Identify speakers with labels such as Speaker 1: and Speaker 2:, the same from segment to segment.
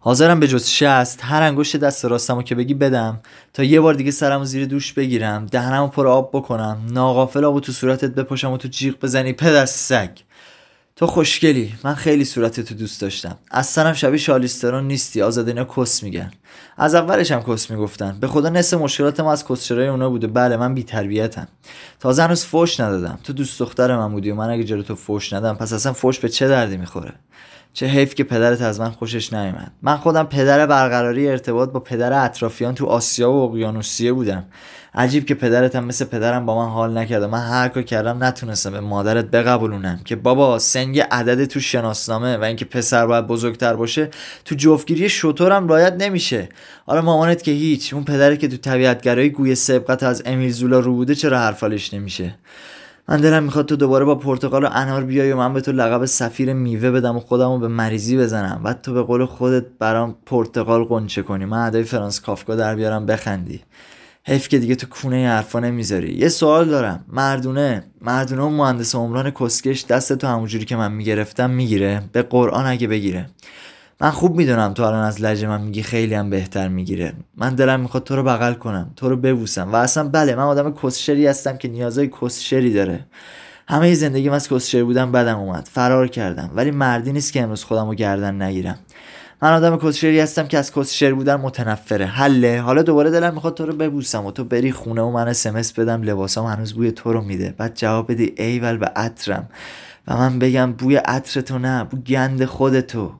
Speaker 1: حاضرم به جز شست هر انگشت دست راستمو که بگی بدم. تا یه بار دیگه سرمو زیر دوش بگیرم. دهنمو پر آب بکنم. ناغافل آبو تو صورتت بپاشم و تو جیغ بزنی. پدر سگ. تو خوشگلی. من خیلی صورتتو دوست داشتم. اصلا شبیه شالیسترون نیستی. آزاد اینا کس میگن. از اولش هم کس می‌گفتن. به خدا نصف مشکلات ما از کسچرای اونا بوده. بله من بی تربیتم تازه هنوز فوش ندادم. تو دوست دختر من بودی و من اگه جلو تو فوش ندم پس اصلا فوش به چه دردی می‌خوره؟ چه حیف که پدرت از من خوشش نیومد. من خودم پدر برقراری ارتباط با پدر اطرافیان تو آسیا و اقیانوسیه بودم. عجیب که پدرت هم مثل پدرم با من حال نکرده من هر کار کردم نتونستم به مادرت بقبولونم که بابا سنگ عدد تو شناسنامه و اینکه پسر باید بزرگتر باشه تو جفتگیری شطورم رایت نمیشه. حالا مامانت که هیچ اون پدری که تو طبیعتگرایی گوی سبقت از امیل زولا رو بوده چرا حرفالش نمیشه؟ من دلم می‌خواد تو دوباره با پرتقال و انار بیای و من به تو لقب سفیر میوه بدم و خودم رو به مریضی بزنم. بعد تو به قول خودت برام پرتقال قنچه کنی. من ادای فرانس کافکا در بیارم بخندی. حیف که دیگه تو کونه حرفا نمی‌ذاری. یه سوال دارم. مردونه. مردونه و مهندس عمران کسکش دست تو همونجوری که من می‌گرفتم می‌گیره؟ به قرآن اگه بگیره. من خوب می‌دونم تو الان از لجه من میگی خیلی هم بهتر می‌گیره. من دلم می‌خواد تو رو بغل کنم تو رو ببوسم و اصلا بله من آدم کسشری هستم که نیازای کسشری داره. همه زندگیم از کسشری بودم بدم اومد فرار کردم ولی مردی نیست که امروز خودم رو گردن نگیرم. من آدم کسشری هستم که از کسشر بودن متنفره. حله. حالا دوباره دلم می‌خواد تو رو ببوسم و تو بری خونه و من اسمس بدم لباسام هنوز بوی تو رو میده. بعد جواب بدی ایول به عطرم. و من بگم بوی عطر تو نه بوی گند خودتو.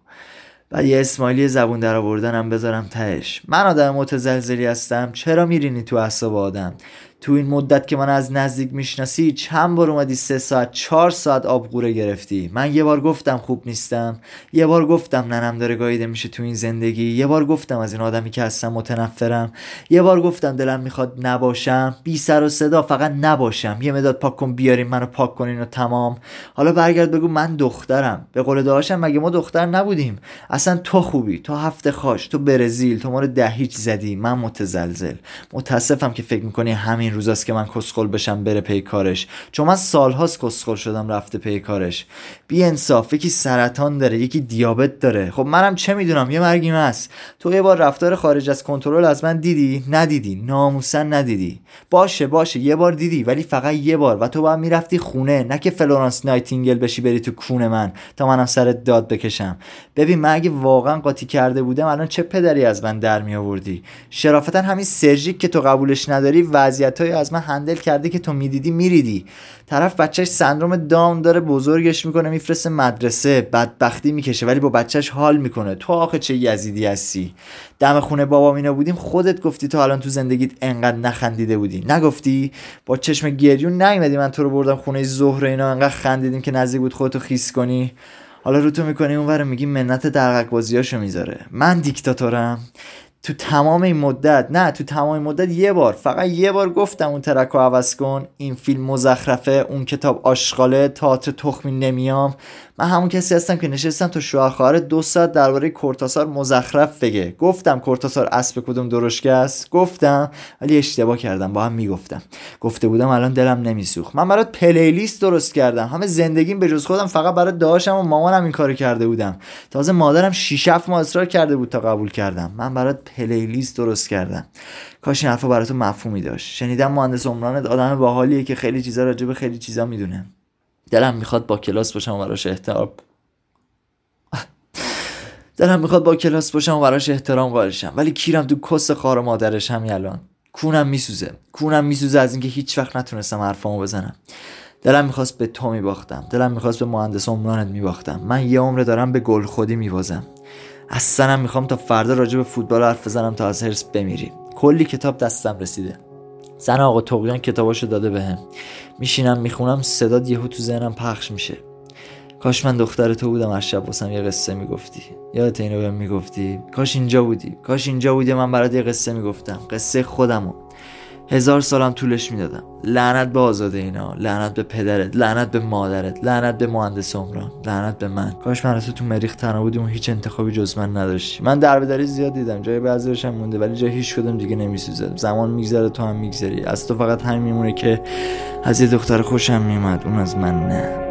Speaker 1: بعد یه اسماعیلی زبون در آوردنم بذارم تهش. من آدم متزلزلی هستم چرا میرینی تو اعصاب آدم؟ تو این مدت که من از نزدیک می‌شناسی چند بار اومدی سه ساعت چهار ساعت آبگوره گرفتی؟ من یه بار گفتم خوب نیستم. یه بار گفتم ننم داره گاییده میشه تو این زندگی. یه بار گفتم از این آدمی که هستم متنفرم. یه بار گفتم دلم می‌خواد نباشم. بی سر و صدا فقط نباشم. یه مداد پاک کن بیاریم منو پاک کنین و تمام. حالا برگرد بگو من دخترم. به قول داشتم مگه ما دختر نبودیم؟ اصلا تو خوبی. تو هفته خاش تو برزیل. تو ما رو ده هیچ زدی. من متزلزل. متاسفم که فکر می‌کنی همین این روزاست که من کسخل بشم بره پی کارش. چون من سالهاست کسخل شدم رفته پی کارش. بی انصاف یکی سرطان داره یکی دیابت داره. خب منم چه می‌دونم؟ یه مرگیم هست تو یه بار رفتار خارج از کنترل از من دیدی؟ ندیدی. ناموسن ندیدی. باشه باشه. یه بار دیدی ولی فقط یه بار. و تو باید می‌رفتی خونه نه که فلورانس نایتینگل بشی بری تو کونه من. تا منم سرت داد بکشم. ببین من اگه واقعا قاطی کرده بودم الان چه پدری از من در می آوردی شرافتا همین سرژیک که تو قبولش نداری وضعیت از من هندل کرده که تو می‌دیدی میریدی. طرف بچهش سندروم داون داره بزرگش می‌کنه میفرسته مدرسه بدبختی می‌کشه ولی با بچهش حال می‌کنه. تو آخه چه یزیدی هستی؟ دم خونه بابا اینا بودیم خودت گفتی تو الان تو زندگیت انقدر نخندیده بودی. نگفتی؟ با چشم گریون نیومدی من تو رو بردم خونه ظهر اینا انقدر خندیدیم که نزدیک بود خودتو خیس کنی. حالا رو تو می‌کنی اونور میگی منت درقق بازیاشو می‌ذاره. من دیکتاتورم. تو تمام این مدت نه تو تمام این مدت یه بار فقط یه بار گفتم اون ترک رو عوض کن این فیلم مزخرفه اون کتاب آشغاله تئاتر تخمی نمیام. من همون کسی هستم که نشستم تو شوهر دو ساعت درباره کورتاسار مزخرف بگه. گفتم کورتاسار اسب کدوم درشکه است؟ گفتم ولی اشتباه کردم با هم می‌گفتم. گفته بودم الان دلم نمیسوخت. من برات پلیلیست درست کردم. همه زندگیم به جز خودم فقط برای داشتم و مامانم این کارو کرده بودم. تازه مادرم 6 7 ماه اصرار کرده بود تا قبول کردم. من برات پلیلیست درست کردم. کاش این حرفا برات مفهومی داشت. شنیدم مهندس عمران آدم باحالیه که خیلی چیزا راجع به خیلی چیزا می‌دونه. دلم می‌خواد با کلاس باشم و براش احترام دلم می‌خواد با کلاس باشم و براش احترام قائلشم ولی کیرم تو کس خار مادرش همین الان. کونم میسوزه. کونم میسوزه از اینکه هیچ وقت نتونستم حرفامو بزنم. دلم می‌خواست به تو میباختم. دلم می‌خواست به مهندس عمرانت میباختم. من یه عمر دارم به گل خودی میبازم. اصلا می‌خوام تا فردا راجع به فوتبال حرف بزنم تا از هرس بمیری. کلی کتاب دستم رسیده. زن آقا تقیان کتاباشو داده بهم. میشینم می‌خونم صدا یهو تو ذهنم پخش میشه. کاش من دختر تو بودم هر شب واسم یه قصه می‌گفتی. یادت اینو بهم می‌گفتی. کاش اینجا بودی. کاش اینجا بودی من برات یه قصه می‌گفتم. قصه خودمو. هزار سالم طولش می‌دادم. لعنت به آزاده اینا لعنت به پدرت لعنت به مادرت لعنت به مهندس عمران لعنت به من. کاش من تو مریخ تنها بودیم و هیچ انتخابی جز من نداشتی من دربدری زیاد دیدم. جای بعضیش هم مونده ولی جای هیچ کدوم دیگه نمیسوزه زمان میگذره تو هم میگذری. از تو فقط همین میمونه که از یه دختر خوشم میومد اون از من نه.